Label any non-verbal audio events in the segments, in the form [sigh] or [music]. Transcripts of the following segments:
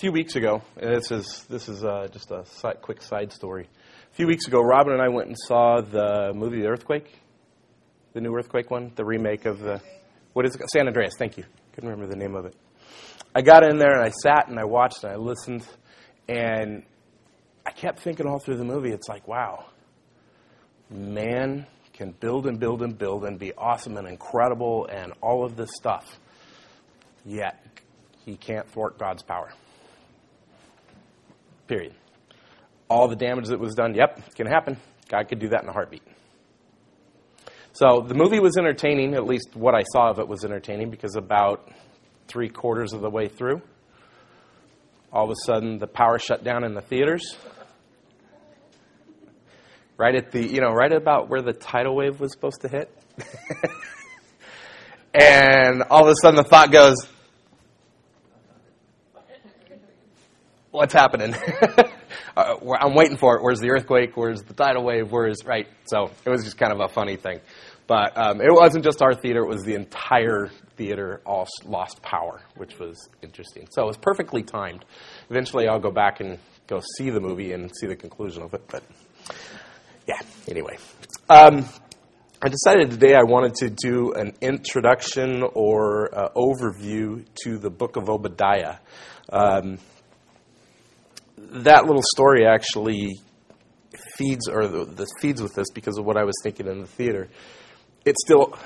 few weeks ago, this is this is uh, just a quick side story. A few weeks ago, Robin and I went and saw the movie The Earthquake, the new Earthquake one, the remake of the what is it? San Andreas. Thank you. Couldn't remember the name of it. I got in there and I sat and I watched and I listened, and I kept thinking all through the movie. It's like, wow, man can build and build and build and be awesome and incredible and all of this stuff. Yet he can't thwart God's power. Period. All the damage that was done, yep, it can happen. God could do that in a heartbeat. So the movie was entertaining, at least what I saw of it was entertaining, because about three quarters of the way through, all of a sudden the power shut down in the theaters. Right at the, you know, right about where the tidal wave was supposed to hit. [laughs] and all of a sudden the thought goes, what's happening? [laughs] uh, I'm waiting for it. Where's the earthquake? Where's the tidal wave? Where's right? So it was just kind of a funny thing, but um, it wasn't just our theater; it was the entire theater all lost power, which was interesting. So it was perfectly timed. Eventually, I'll go back and go see the movie and see the conclusion of it. But yeah, anyway. Um, I decided today I wanted to do an introduction or uh, overview to the book of Obadiah. Um, that little story actually feeds or this feeds with this because of what I was thinking in the theater. It still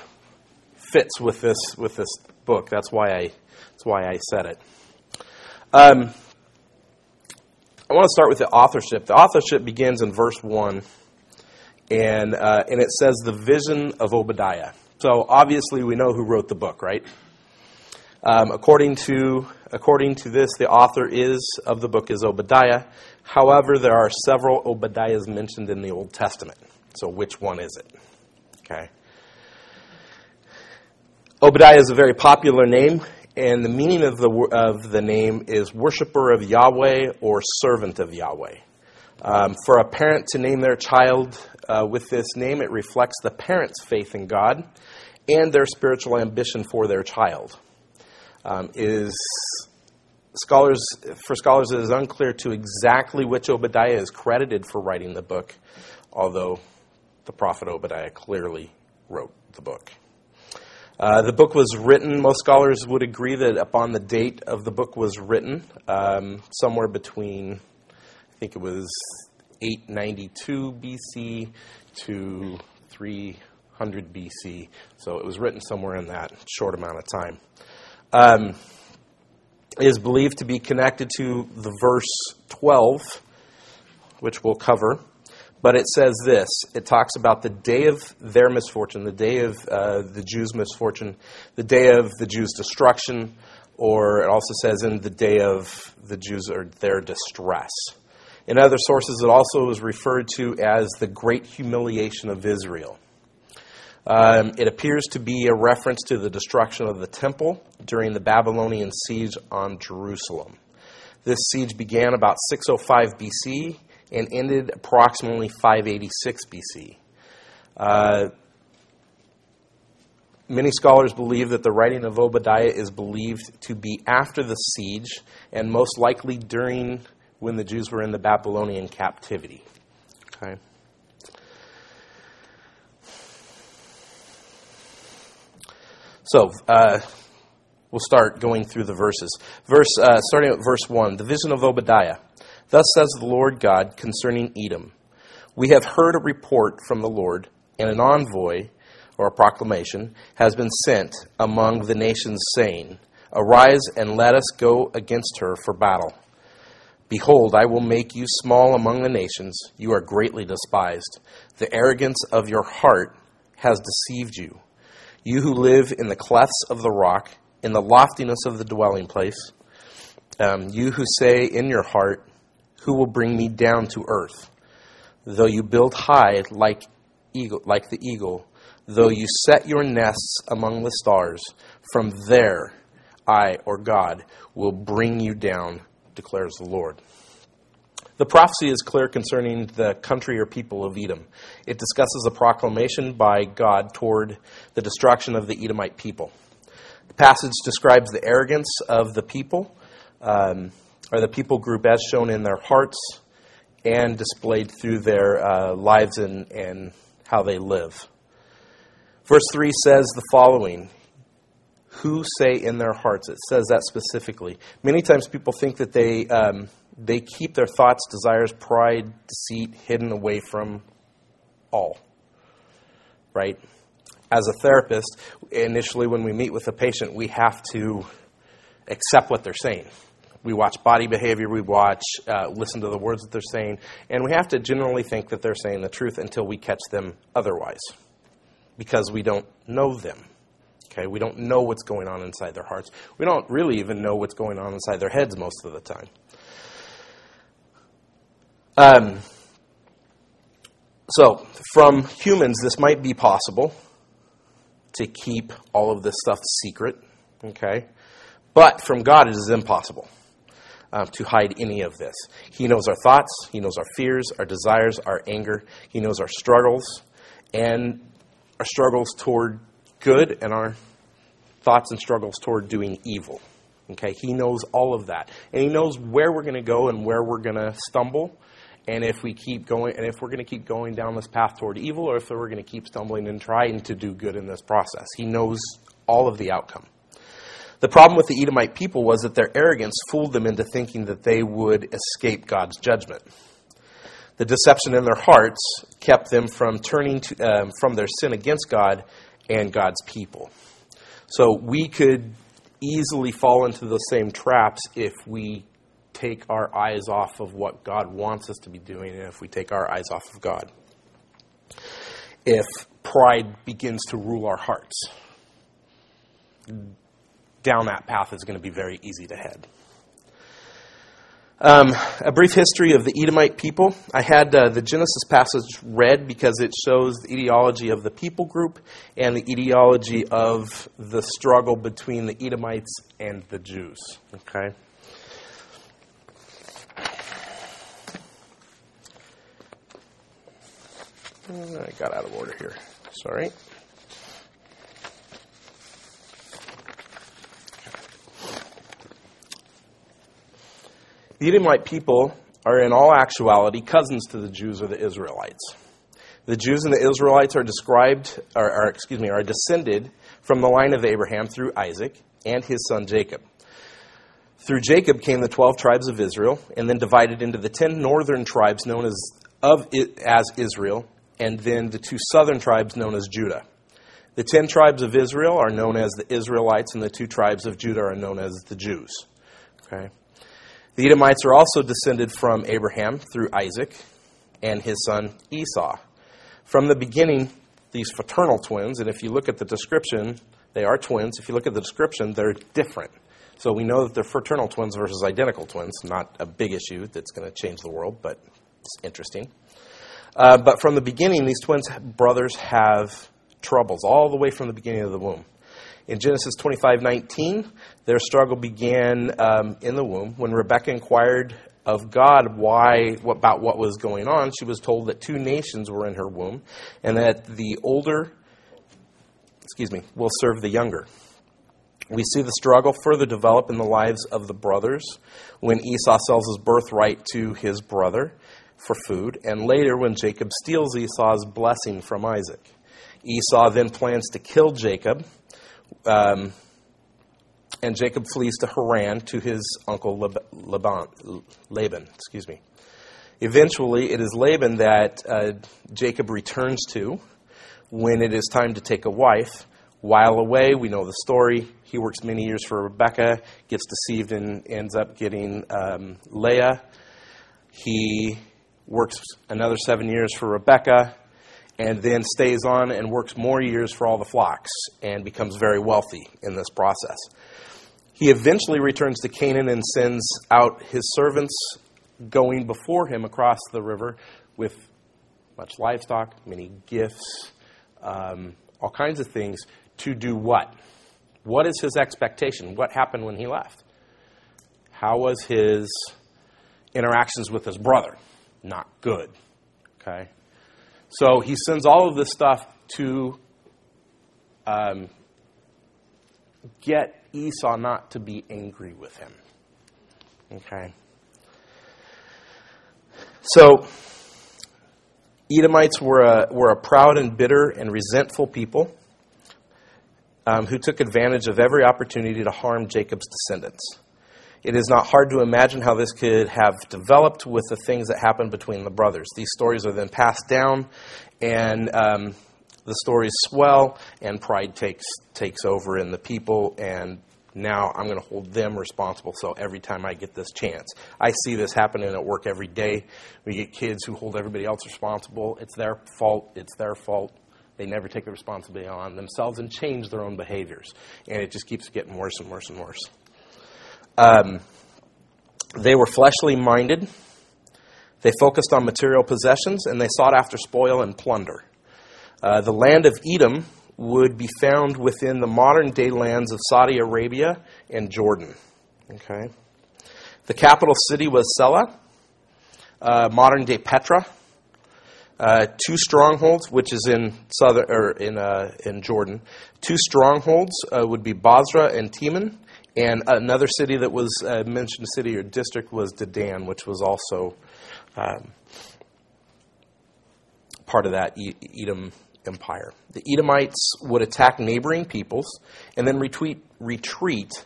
fits with this with this book. That's why I that's why I said it. Um, I want to start with the authorship. The authorship begins in verse one, and uh, and it says the vision of Obadiah. So obviously we know who wrote the book, right? Um, according to according to this, the author is of the book is Obadiah. However, there are several Obadiahs mentioned in the Old Testament. So, which one is it? Okay. Obadiah is a very popular name, and the meaning of the of the name is worshiper of Yahweh or servant of Yahweh. Um, for a parent to name their child uh, with this name, it reflects the parent's faith in God and their spiritual ambition for their child um, is scholars for scholars it is unclear to exactly which Obadiah is credited for writing the book, although the prophet Obadiah clearly wrote the book. Uh, the book was written, most scholars would agree that upon the date of the book was written, um, somewhere between, I think it was 892 BC to 300 BC. So it was written somewhere in that short amount of time um, is believed to be connected to the verse 12, which we'll cover. But it says this it talks about the day of their misfortune, the day of uh, the Jews' misfortune, the day of the Jews' destruction, or it also says in the day of the Jews or their distress. In other sources, it also is referred to as the great humiliation of Israel. Um, it appears to be a reference to the destruction of the temple during the Babylonian siege on Jerusalem. This siege began about 605 BC and ended approximately 586 BC. Uh, many scholars believe that the writing of Obadiah is believed to be after the siege and most likely during when the Jews were in the Babylonian captivity. Okay. So, uh, we'll start going through the verses. Verse, uh, starting at verse 1, the vision of Obadiah. Thus says the Lord God concerning Edom We have heard a report from the Lord, and an envoy, or a proclamation, has been sent among the nations, saying, Arise and let us go against her for battle. Behold, I will make you small among the nations. You are greatly despised. The arrogance of your heart has deceived you you who live in the clefts of the rock, in the loftiness of the dwelling place, um, you who say in your heart, Who will bring me down to earth? Though you build high like, eagle, like the eagle, though you set your nests among the stars, from there I, or God, will bring you down, declares the Lord. The prophecy is clear concerning the country or people of Edom. It discusses a proclamation by God toward the destruction of the Edomite people. The passage describes the arrogance of the people, um, are the people group as shown in their hearts and displayed through their uh, lives and, and how they live. Verse 3 says the following Who say in their hearts? It says that specifically. Many times people think that they, um, they keep their thoughts, desires, pride, deceit hidden away from all. Right? As a therapist, initially when we meet with a patient, we have to accept what they're saying. We watch body behavior, we watch, uh, listen to the words that they're saying, and we have to generally think that they're saying the truth until we catch them otherwise because we don't know them. Okay, we don't know what's going on inside their hearts. We don't really even know what's going on inside their heads most of the time. Um, so, from humans, this might be possible to keep all of this stuff secret. Okay, but from God, it is impossible um, to hide any of this. He knows our thoughts, He knows our fears, our desires, our anger. He knows our struggles and our struggles toward good and our thoughts and struggles toward doing evil. Okay, He knows all of that. And He knows where we're going to go and where we're going to stumble. And if we keep going, and if we're going to keep going down this path toward evil, or if we're going to keep stumbling and trying to do good in this process, He knows all of the outcome. The problem with the Edomite people was that their arrogance fooled them into thinking that they would escape God's judgment. The deception in their hearts kept them from turning to, um, from their sin against God and God's people. So we could easily fall into the same traps if we take our eyes off of what God wants us to be doing and if we take our eyes off of God. If pride begins to rule our hearts, down that path is going to be very easy to head. Um, a brief history of the Edomite people. I had uh, the Genesis passage read because it shows the etiology of the people group and the etiology of the struggle between the Edomites and the Jews. Okay? I got out of order here. Sorry. The Edomite people are in all actuality cousins to the Jews or the Israelites. The Jews and the Israelites are described, or, excuse me, are descended from the line of Abraham through Isaac and his son Jacob. Through Jacob came the twelve tribes of Israel, and then divided into the ten northern tribes known as of as Israel, and then the two southern tribes known as Judah. The ten tribes of Israel are known as the Israelites, and the two tribes of Judah are known as the Jews. Okay. The Edomites are also descended from Abraham through Isaac and his son Esau. From the beginning, these fraternal twins, and if you look at the description, they are twins. If you look at the description, they're different. So we know that they're fraternal twins versus identical twins. Not a big issue that's going to change the world, but it's interesting. Uh, but from the beginning, these twins brothers have troubles all the way from the beginning of the womb. In Genesis 25:19, their struggle began um, in the womb when Rebekah inquired of God why about what was going on. She was told that two nations were in her womb, and that the older, excuse me, will serve the younger. We see the struggle further develop in the lives of the brothers when Esau sells his birthright to his brother for food, and later when Jacob steals Esau's blessing from Isaac. Esau then plans to kill Jacob um, and Jacob flees to Haran to his uncle Laban, Laban. Excuse me. Eventually, it is Laban that uh, Jacob returns to when it is time to take a wife. While away, we know the story. He works many years for Rebecca, gets deceived, and ends up getting um, Leah. He works another seven years for Rebecca, and then stays on and works more years for all the flocks and becomes very wealthy in this process. He eventually returns to Canaan and sends out his servants going before him across the river with much livestock, many gifts, um, all kinds of things to do what? What is his expectation? What happened when he left? How was his interactions with his brother? Not good. Okay? So he sends all of this stuff to um, get Esau not to be angry with him. Okay? So, Edomites were a, were a proud and bitter and resentful people um, who took advantage of every opportunity to harm Jacob's descendants. It is not hard to imagine how this could have developed with the things that happened between the brothers. These stories are then passed down, and um, the stories swell, and pride takes takes over in the people, and now I'm going to hold them responsible. So every time I get this chance, I see this happening at work every day. We get kids who hold everybody else responsible. It's their fault. It's their fault. They never take the responsibility on themselves and change their own behaviors, and it just keeps getting worse and worse and worse. Um, they were fleshly minded. They focused on material possessions, and they sought after spoil and plunder. Uh, the land of Edom would be found within the modern day lands of Saudi Arabia and Jordan. Okay. The capital city was Sela, uh, modern day Petra. Uh, two strongholds, which is in southern or in uh, in Jordan. Two strongholds uh, would be Bozrah and Teman, and another city that was uh, mentioned, city or district, was Dedan, which was also um, part of that Edom empire. The Edomites would attack neighboring peoples and then retreat, retreat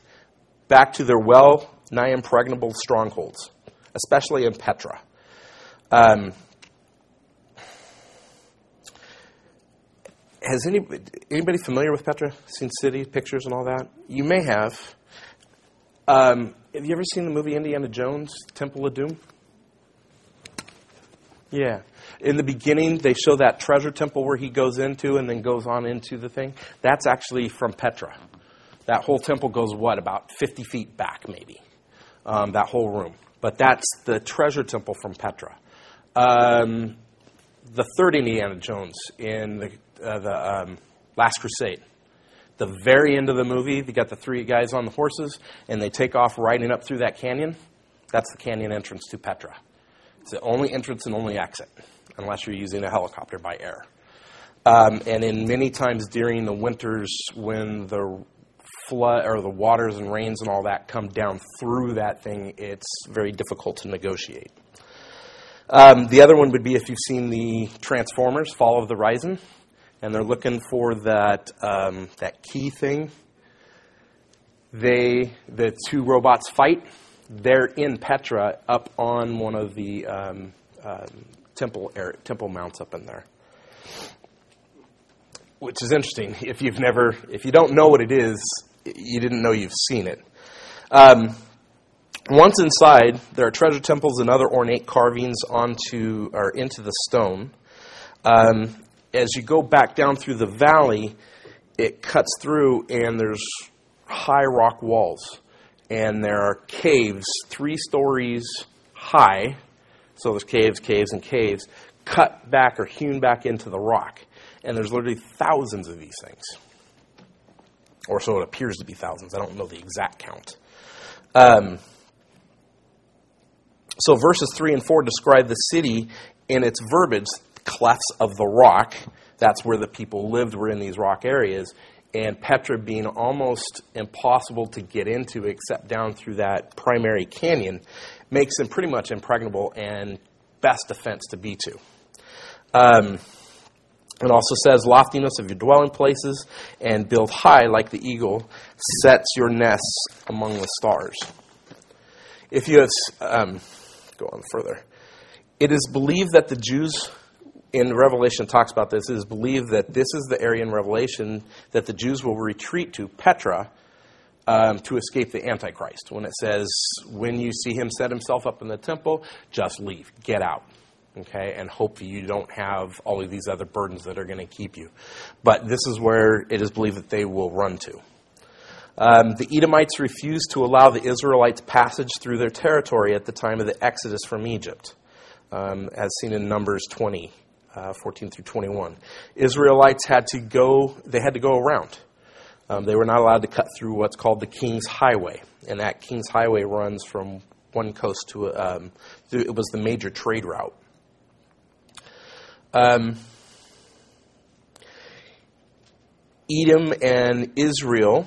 back to their well nigh impregnable strongholds, especially in Petra. Um, has any, anybody familiar with Petra? Seen city pictures and all that? You may have. Um, have you ever seen the movie Indiana Jones, Temple of Doom? Yeah. In the beginning, they show that treasure temple where he goes into and then goes on into the thing. That's actually from Petra. That whole temple goes, what, about 50 feet back, maybe, um, that whole room. But that's the treasure temple from Petra. Um, the third Indiana Jones in the, uh, the um, Last Crusade. The very end of the movie, they got the three guys on the horses, and they take off riding up through that canyon. That's the canyon entrance to Petra. It's the only entrance and only exit, unless you're using a helicopter by air. Um, and in many times during the winters when the flood or the waters and rains and all that come down through that thing, it's very difficult to negotiate. Um, the other one would be if you've seen the Transformers, Fall of the Horizon, and they're looking for that um, that key thing. They the two robots fight they're in Petra up on one of the um, um, temple air, temple mounts up in there. Which is interesting. If you've never, if you don't know what it is, you didn't know you've seen it. Um, once inside, there are treasure temples and other ornate carvings onto or into the stone. Um, as you go back down through the valley, it cuts through, and there's high rock walls and there are caves three stories high. So there's caves, caves, and caves cut back or hewn back into the rock. And there's literally thousands of these things. Or so it appears to be thousands. I don't know the exact count. Um, so verses 3 and 4 describe the city in its verbiage, clefts of the rock. That's where the people lived, were in these rock areas and Petra being almost impossible to get into except down through that primary canyon makes them pretty much impregnable and best defense to be to. Um, it also says, loftiness of your dwelling places and build high like the eagle sets your nests among the stars. If you have, um, go on further, it is believed that the Jews in Revelation talks about this, is believed that this is the area in Revelation that the Jews will retreat to, Petra, um, to escape the Antichrist. When it says, when you see him set himself up in the temple, just leave, get out. Okay, and hope that you don't have all of these other burdens that are going to keep you. But this is where it is believed that they will run to. Um, the Edomites refused to allow the Israelites passage through their territory at the time of the Exodus from Egypt, um, as seen in Numbers 20 uh, 14 through 21. Israelites had to go, they had to go around. Um, they were not allowed to cut through what's called the King's Highway. And that King's Highway runs from one coast to, um, it was the major trade route. Um, Edom and Israel,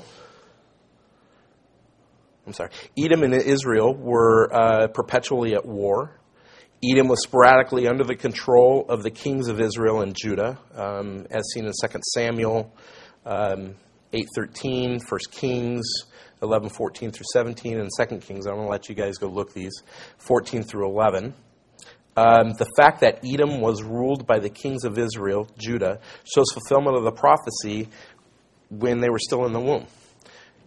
I'm sorry, Edom and Israel were uh, perpetually at war Edom was sporadically under the control of the kings of Israel and Judah, um, as seen in 2 Samuel um, 8.13, 1 Kings 11.14 through 17, and 2 Kings. I'm going to let you guys go look these, 14 through 11. Um, the fact that Edom was ruled by the kings of Israel, Judah, shows fulfillment of the prophecy when they were still in the womb.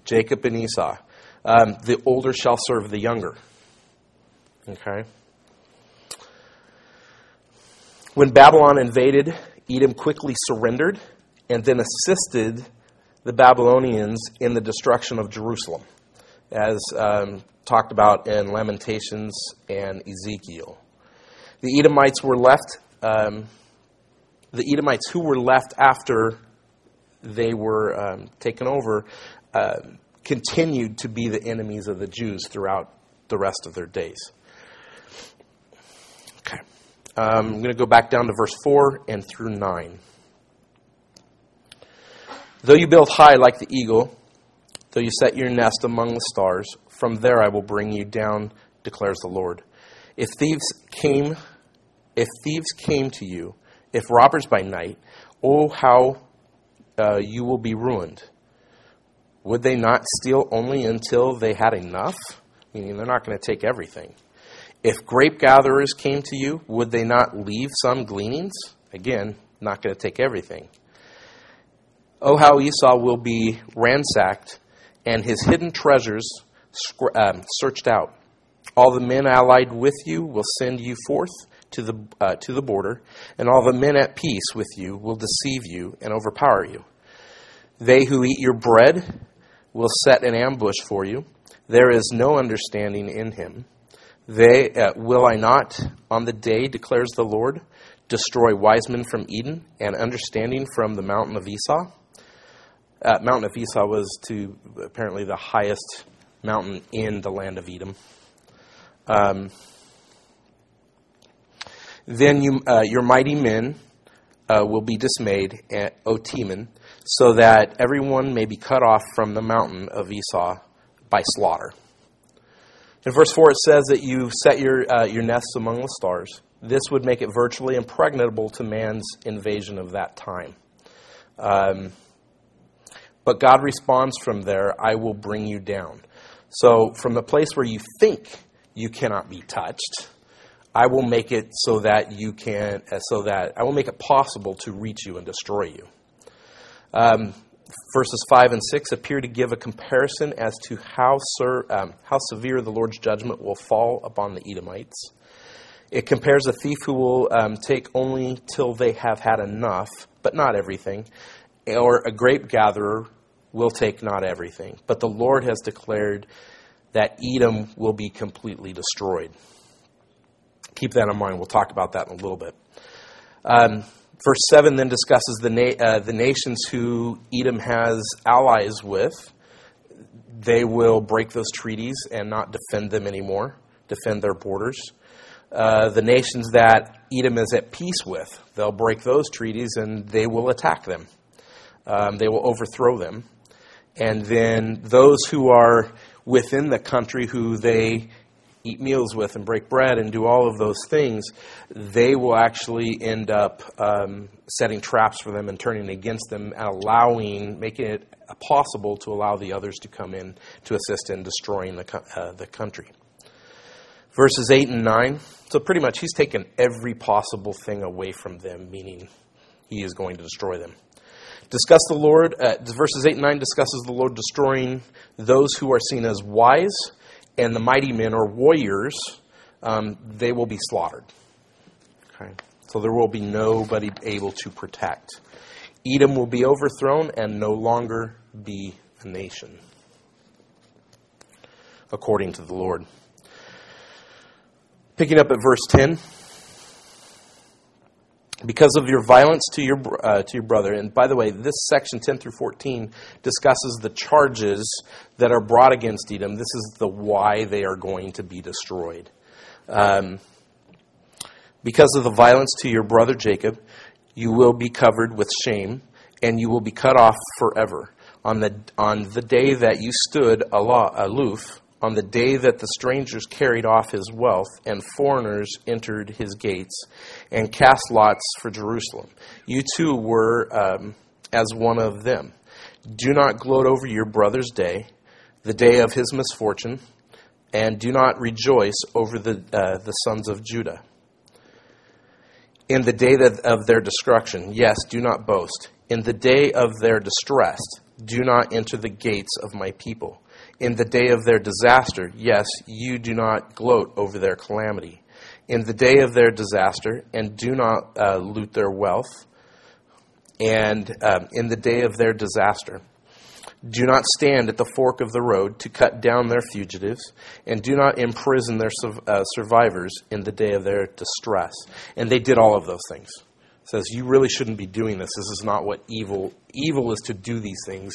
Jacob and Esau. Um, the older shall serve the younger. Okay? When Babylon invaded, Edom quickly surrendered and then assisted the Babylonians in the destruction of Jerusalem, as um, talked about in Lamentations and Ezekiel. The Edomites were left, um, the Edomites who were left after they were um, taken over uh, continued to be the enemies of the Jews throughout the rest of their days. Um, I'm going to go back down to verse 4 and through 9. Though you build high like the eagle, though you set your nest among the stars, from there I will bring you down, declares the Lord. If thieves came, if thieves came to you, if robbers by night, oh how uh, you will be ruined. Would they not steal only until they had enough? Meaning they're not going to take everything. If grape gatherers came to you, would they not leave some gleanings? Again, not going to take everything. Oh, how Esau will be ransacked and his hidden treasures um, searched out. All the men allied with you will send you forth to the, uh, to the border, and all the men at peace with you will deceive you and overpower you. They who eat your bread will set an ambush for you. There is no understanding in him. They uh, will I not on the day declares the Lord destroy wise men from Edom and understanding from the mountain of Esau. Uh, mountain of Esau was to apparently the highest mountain in the land of Edom. Um, then you, uh, your mighty men uh, will be dismayed, at, O Teman, so that everyone may be cut off from the mountain of Esau by slaughter. In verse 4, it says that you set your, uh, your nests among the stars. This would make it virtually impregnable to man's invasion of that time. Um, but God responds from there, I will bring you down. So, from the place where you think you cannot be touched, I will make it so that you can, uh, so that I will make it possible to reach you and destroy you. Um, verses 5 and 6 appear to give a comparison as to how, ser, um, how severe the Lord's judgment will fall upon the Edomites. It compares a thief who will um, take only till they have had enough, but not everything, or a grape gatherer will take not everything. But the Lord has declared that Edom will be completely destroyed. Keep that in mind. We'll talk about that in a little bit. Um, Verse 7 then discusses the, na- uh, the nations who Edom has allies with. They will break those treaties and not defend them anymore, defend their borders. Uh, the nations that Edom is at peace with, they'll break those treaties and they will attack them. Um, they will overthrow them. And then those who are within the country who they eat meals with and break bread and do all of those things, they will actually end up um, setting traps for them and turning against them and allowing, making it possible to allow the others to come in to assist in destroying the, uh, the country. Verses 8 and 9. So, pretty much, he's taken every possible thing away from them, meaning he is going to destroy them. Discuss the Lord, uh, verses 8 and 9 discusses the Lord destroying those who are seen as wise and the mighty men or warriors, um, they will be slaughtered. Okay? So there will be nobody able to protect. Edom will be overthrown and no longer be a nation, according to the Lord. Picking up at verse 10 because of your violence to your uh, to your brother. And by the way, this section 10 through 14 discusses the charges that are brought against Edom. This is the why they are going to be destroyed. Um, because of the violence to your brother Jacob, you will be covered with shame, and you will be cut off forever. On the on the day that you stood aloof on the day that the strangers carried off his wealth and foreigners entered his gates and cast lots for Jerusalem. You too were um, as one of them. Do not gloat over your brother's day, the day of his misfortune, and do not rejoice over the, uh, the sons of Judah. In the day that, of their destruction, yes, do not boast. In the day of their distress, do not enter the gates of my people. In the day of their disaster, yes, you do not gloat over their calamity. In the day of their disaster, and do not uh, loot their wealth. And um, in the day of their disaster, do not stand at the fork of the road to cut down their fugitives, and do not imprison their uh, survivors in the day of their distress. And they did all of those things It says you really shouldn't be doing this. This is not what evil evil is to do these things.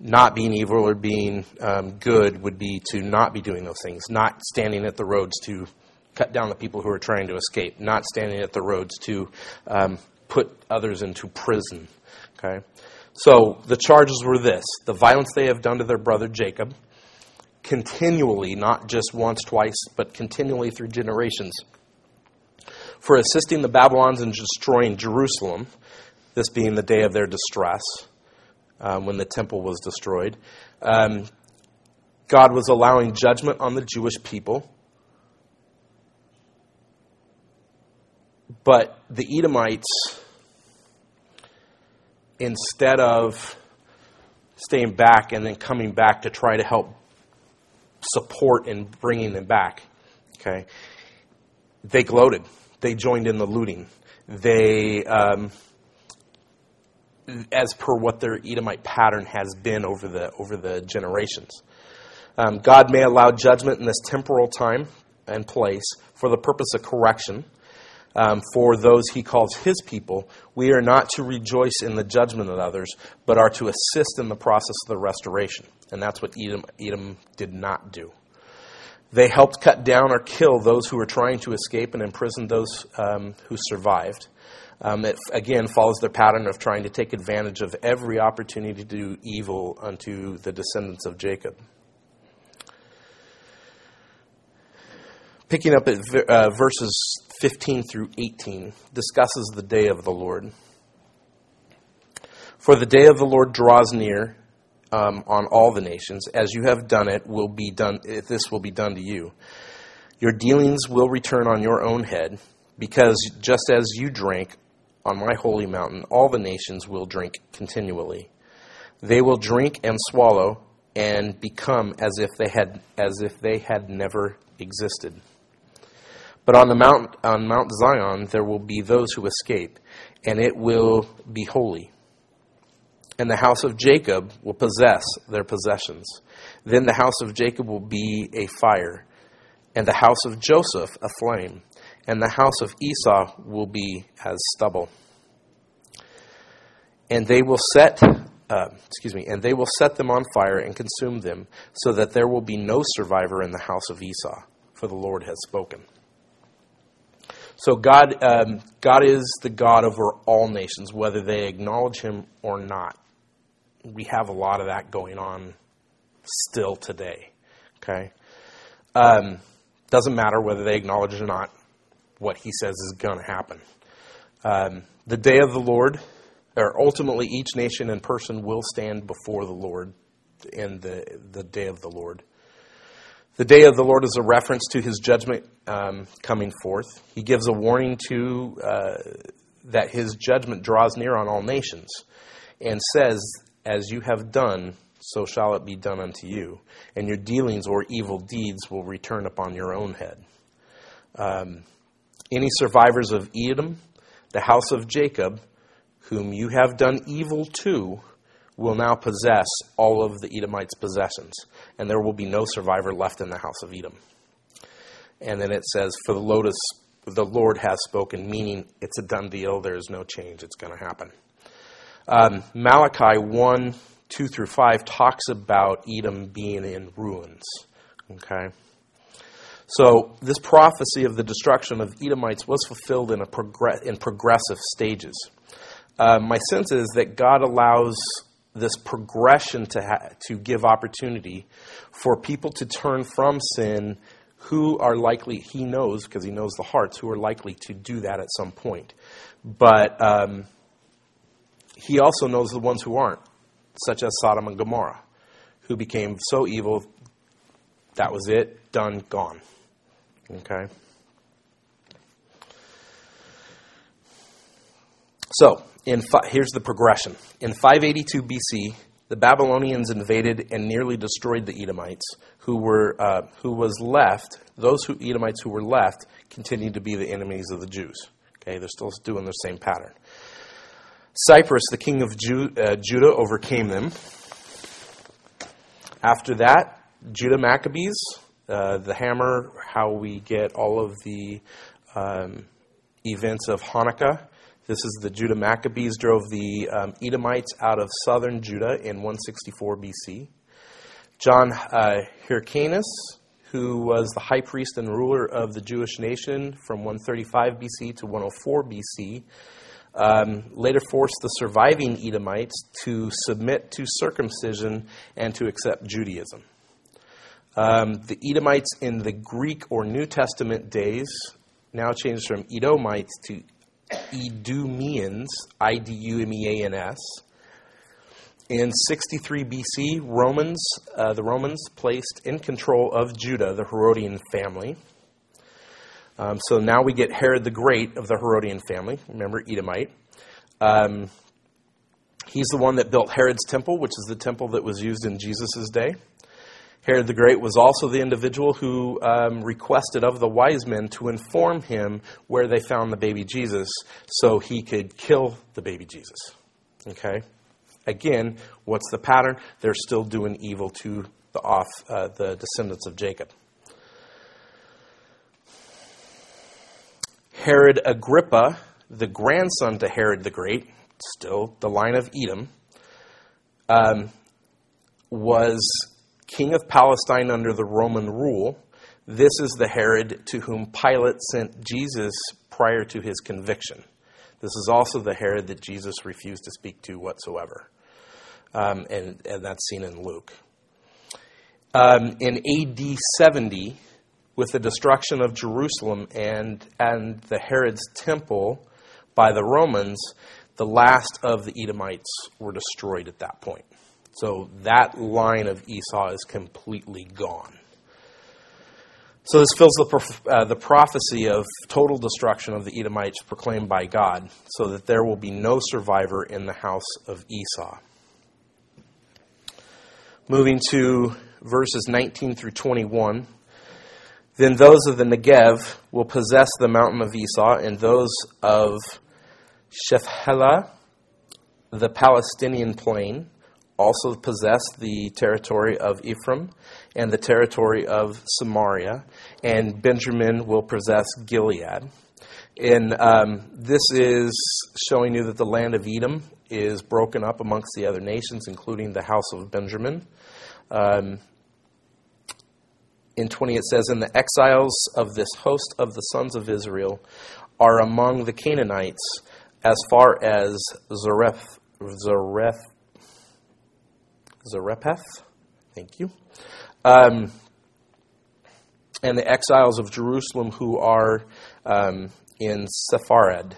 Not being evil or being um, good would be to not be doing those things. Not standing at the roads to cut down the people who are trying to escape. Not standing at the roads to um, put others into prison. Okay, so the charges were this: the violence they have done to their brother Jacob, continually, not just once, twice, but continually through generations for assisting the Babylons in destroying Jerusalem, this being the day of their distress um, when the temple was destroyed. Um, God was allowing judgment on the Jewish people. But the Edomites, instead of staying back and then coming back to try to help support in bringing them back, okay, they gloated they joined in the looting. They, um, as per what their Edomite pattern has been over the over the generations. Um, God may allow judgment in this temporal time and place for the purpose of correction. Um, for those he calls his people, we are not to rejoice in the judgment of others, but are to assist in the process of the restoration. And that's what Edom, Edom did not do. They helped cut down or kill those who were trying to escape and imprisoned those um, who survived. Um, it again follows their pattern of trying to take advantage of every opportunity to do evil unto the descendants of Jacob. Picking up at uh, verses 15 through 18, discusses the day of the Lord. For the day of the Lord draws near, um, on all the nations. As you have done it, will be done. This will be done to you. Your dealings will return on your own head, because just as you drank on my holy mountain, all the nations will drink continually. They will drink and swallow and become as if they had as if they had never existed. But on the mount on Mount Zion there will be those who escape, and it will be holy and the house of Jacob will possess their possessions. Then the house of Jacob will be a fire, and the house of Joseph a flame, and the house of Esau will be as stubble. And they will set, uh, excuse me, and they will set them on fire and consume them, so that there will be no survivor in the house of Esau, for the Lord has spoken. So God, um, God is the God over all nations, whether they acknowledge Him or not we have a lot of that going on still today. Okay? Um, doesn't matter whether they acknowledge it or not, what he says is going to happen. Um, the day of the Lord, or ultimately each nation and person will stand before the Lord in the, the day of the Lord. The day of the Lord is a reference to his judgment um, coming forth. He gives a warning to uh, that his judgment draws near on all nations and says as you have done, so shall it be done unto you, and your dealings or evil deeds will return upon your own head. Um, any survivors of Edom, the house of Jacob, whom you have done evil to, will now possess all of the Edomites' possessions, and there will be no survivor left in the house of Edom. And then it says, For the lotus, the Lord has spoken, meaning it's a done deal, there is no change, it's going to happen. Um, Malachi 1 2 through 5 talks about Edom being in ruins. Okay? So, this prophecy of the destruction of Edomites was fulfilled in, a progress, in progressive stages. Uh, my sense is that God allows this progression to ha- to give opportunity for people to turn from sin who are likely he knows because he knows the hearts who are likely to do that at some point but um, he also knows the ones who aren't such as sodom and gomorrah who became so evil that was it done gone okay so in fi- here's the progression. In 582 BC, the Babylonians invaded and nearly destroyed the Edomites, who were uh, who was left. Those who Edomites who were left continued to be the enemies of the Jews. Okay, they're still doing the same pattern. Cyrus, the king of Ju- uh, Judah, overcame them. After that, Judah Maccabees, uh, the hammer, how we get all of the um, events of Hanukkah this is the Judah Maccabees drove the um, Edomites out of southern Judah in 164 BC. John uh, Hyrcanus, who was the high priest and ruler of the Jewish nation from 135 BC to 104 BC, um, later forced the surviving Edomites to submit to circumcision and to accept Judaism. Um, the Edomites in the Greek or New Testament days now changed from Edomites to Idumeans, I D U M E A N S. In 63 BC, Romans, uh, the Romans placed in control of Judah the Herodian family. Um, so now we get Herod the Great of the Herodian family. Remember, Edomite. Um, he's the one that built Herod's temple, which is the temple that was used in Jesus' day. Herod the Great was also the individual who um, requested of the wise men to inform him where they found the baby Jesus so he could kill the baby Jesus. Okay? Again, what's the pattern? They're still doing evil to the, off, uh, the descendants of Jacob. Herod Agrippa, the grandson to Herod the Great, still the line of Edom, um, was king of Palestine under the Roman rule. This is the Herod to whom Pilate sent Jesus prior to his conviction. This is also the Herod that Jesus refused to speak to whatsoever. Um, and, and, that's seen in Luke. Um, in AD 70, with the destruction of Jerusalem and, and the Herod's temple by the Romans, the last of the Edomites were destroyed at that point. So that line of Esau is completely gone. So this fills the, uh, the prophecy of total destruction of the Edomites proclaimed by God, so that there will be no survivor in the house of Esau. Moving to verses 19 through 21. Then those of the Negev will possess the mountain of Esau, and those of Shephelah, the Palestinian plain, also possess the territory of Ephraim and the territory of Samaria, and Benjamin will possess Gilead. And um, this is showing you that the land of Edom is broken up amongst the other nations, including the house of Benjamin. Um, in 20, it says, And the exiles of this host of the sons of Israel are among the Canaanites as far as Zareph, Zareph Zarephath. Thank you. Um, and the exiles of Jerusalem who are um, in Sepharad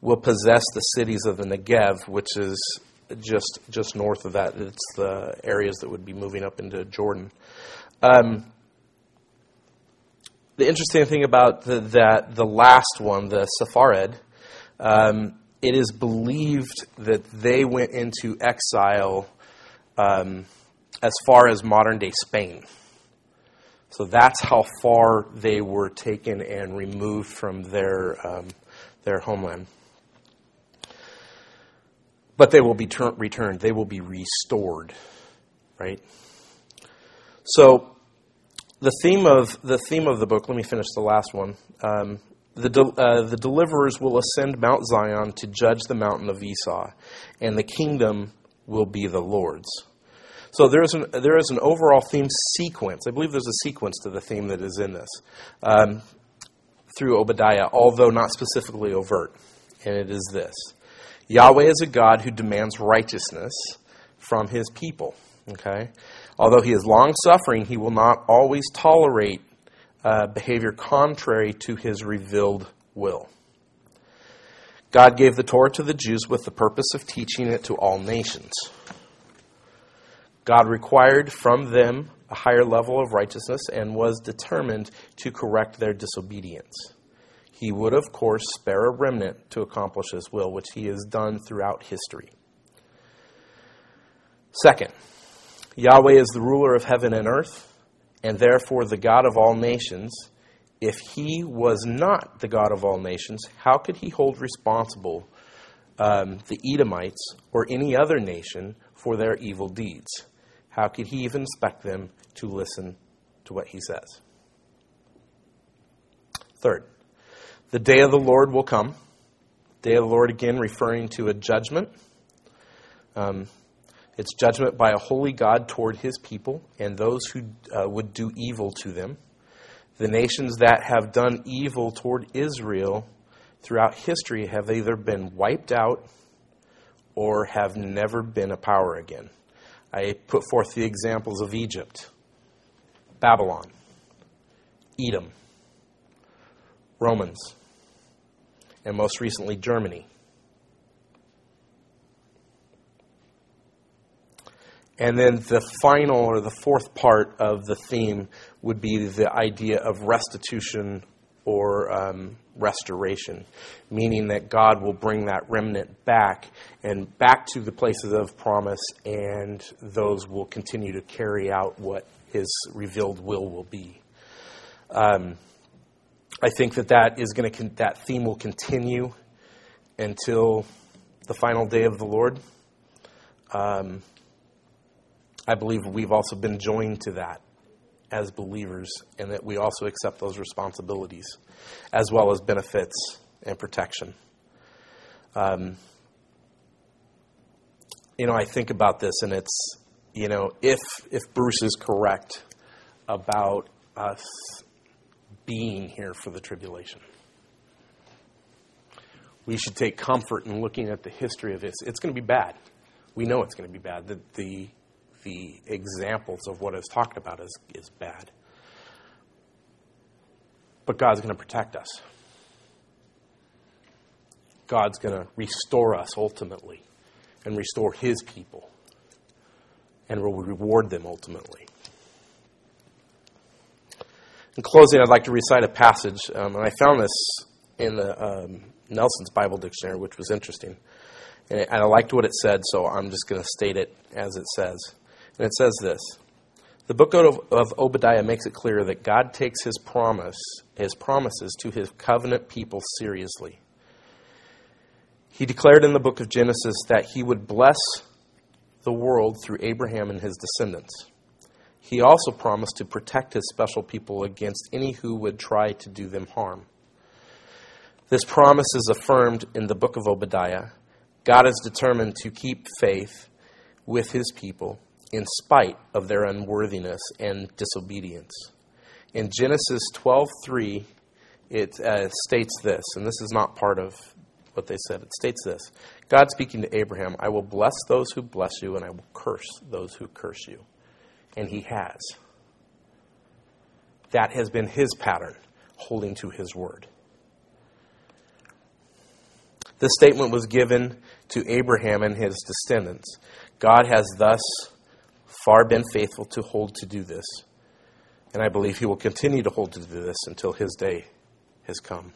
will possess the cities of the Negev, which is just just north of that. It's the areas that would be moving up into Jordan. Um, the interesting thing about the, that the last one, the Sepharad, um, it is believed that they went into exile um, as far as modern day Spain. So that's how far they were taken and removed from their, um, their homeland. But they will be ter- returned, they will be restored, right? So the theme of the theme of the book. Let me finish the last one. Um, the, de- uh, the deliverers will ascend Mount Zion to judge the mountain of Esau, and the kingdom will be the Lord's. So there is an, there is an overall theme sequence. I believe there's a sequence to the theme that is in this um, through Obadiah, although not specifically overt. And it is this Yahweh is a God who demands righteousness, from his people. Okay? Although he is long suffering, he will not always tolerate uh, behavior contrary to his revealed will. God gave the Torah to the Jews with the purpose of teaching it to all nations. God required from them a higher level of righteousness and was determined to correct their disobedience. He would, of course, spare a remnant to accomplish his will, which he has done throughout history. Second, Yahweh is the ruler of heaven and earth, and therefore the God of all nations. If he was not the God of all nations, how could he hold responsible um, the Edomites or any other nation for their evil deeds? How could he even expect them to listen to what he says? Third, the day of the Lord will come. Day of the Lord, again, referring to a judgment. Um, it's judgment by a holy God toward his people and those who uh, would do evil to them. The nations that have done evil toward Israel throughout history have either been wiped out or have never been a power again. I put forth the examples of Egypt, Babylon, Edom, Romans, and most recently Germany. And then the final or the fourth part of the theme would be the idea of restitution or um, restoration, meaning that God will bring that remnant back and back to the places of promise, and those will continue to carry out what His revealed will will be. Um, I think that that is going to that theme will continue until the final day of the Lord. Um, I believe we've also been joined to that as believers, and that we also accept those responsibilities as well as benefits and protection. Um, you know, I think about this, and it's you know, if if Bruce is correct about us being here for the tribulation, we should take comfort in looking at the history of this. It's going to be bad. We know it's going to be bad. The, the the examples of what is talked about is, is bad. But God's going to protect us. God's going to restore us ultimately and restore His people and will reward them ultimately. In closing, I'd like to recite a passage, um, and I found this in the um, Nelson's Bible Dictionary, which was interesting. And I liked what it said, so I'm just going to state it as it says. And it says this The book of, of Obadiah makes it clear that God takes his promise, his promises to his covenant people seriously. He declared in the book of Genesis that he would bless the world through Abraham and his descendants. He also promised to protect his special people against any who would try to do them harm. This promise is affirmed in the book of Obadiah. God is determined to keep faith with his people in spite of their unworthiness and disobedience. In Genesis 12:3, it uh, states this, and this is not part of what they said. It states this: God speaking to Abraham, "I will bless those who bless you, and I will curse those who curse you," and He has. That has been His pattern, holding to His word. This statement was given to Abraham and his descendants. God has thus far been faithful to hold to do this. And I believe he will continue to hold to do this until his day has come.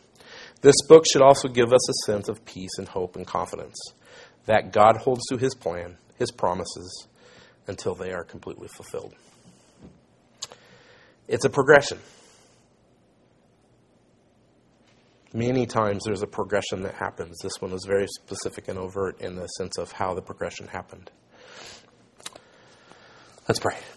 This book should also give us a sense of peace and hope and confidence that God holds to his plan, his promises, until they are completely fulfilled. It's a progression. Many times there's a progression that happens. This one was very specific and overt in the sense of how the progression happened. Let's pray.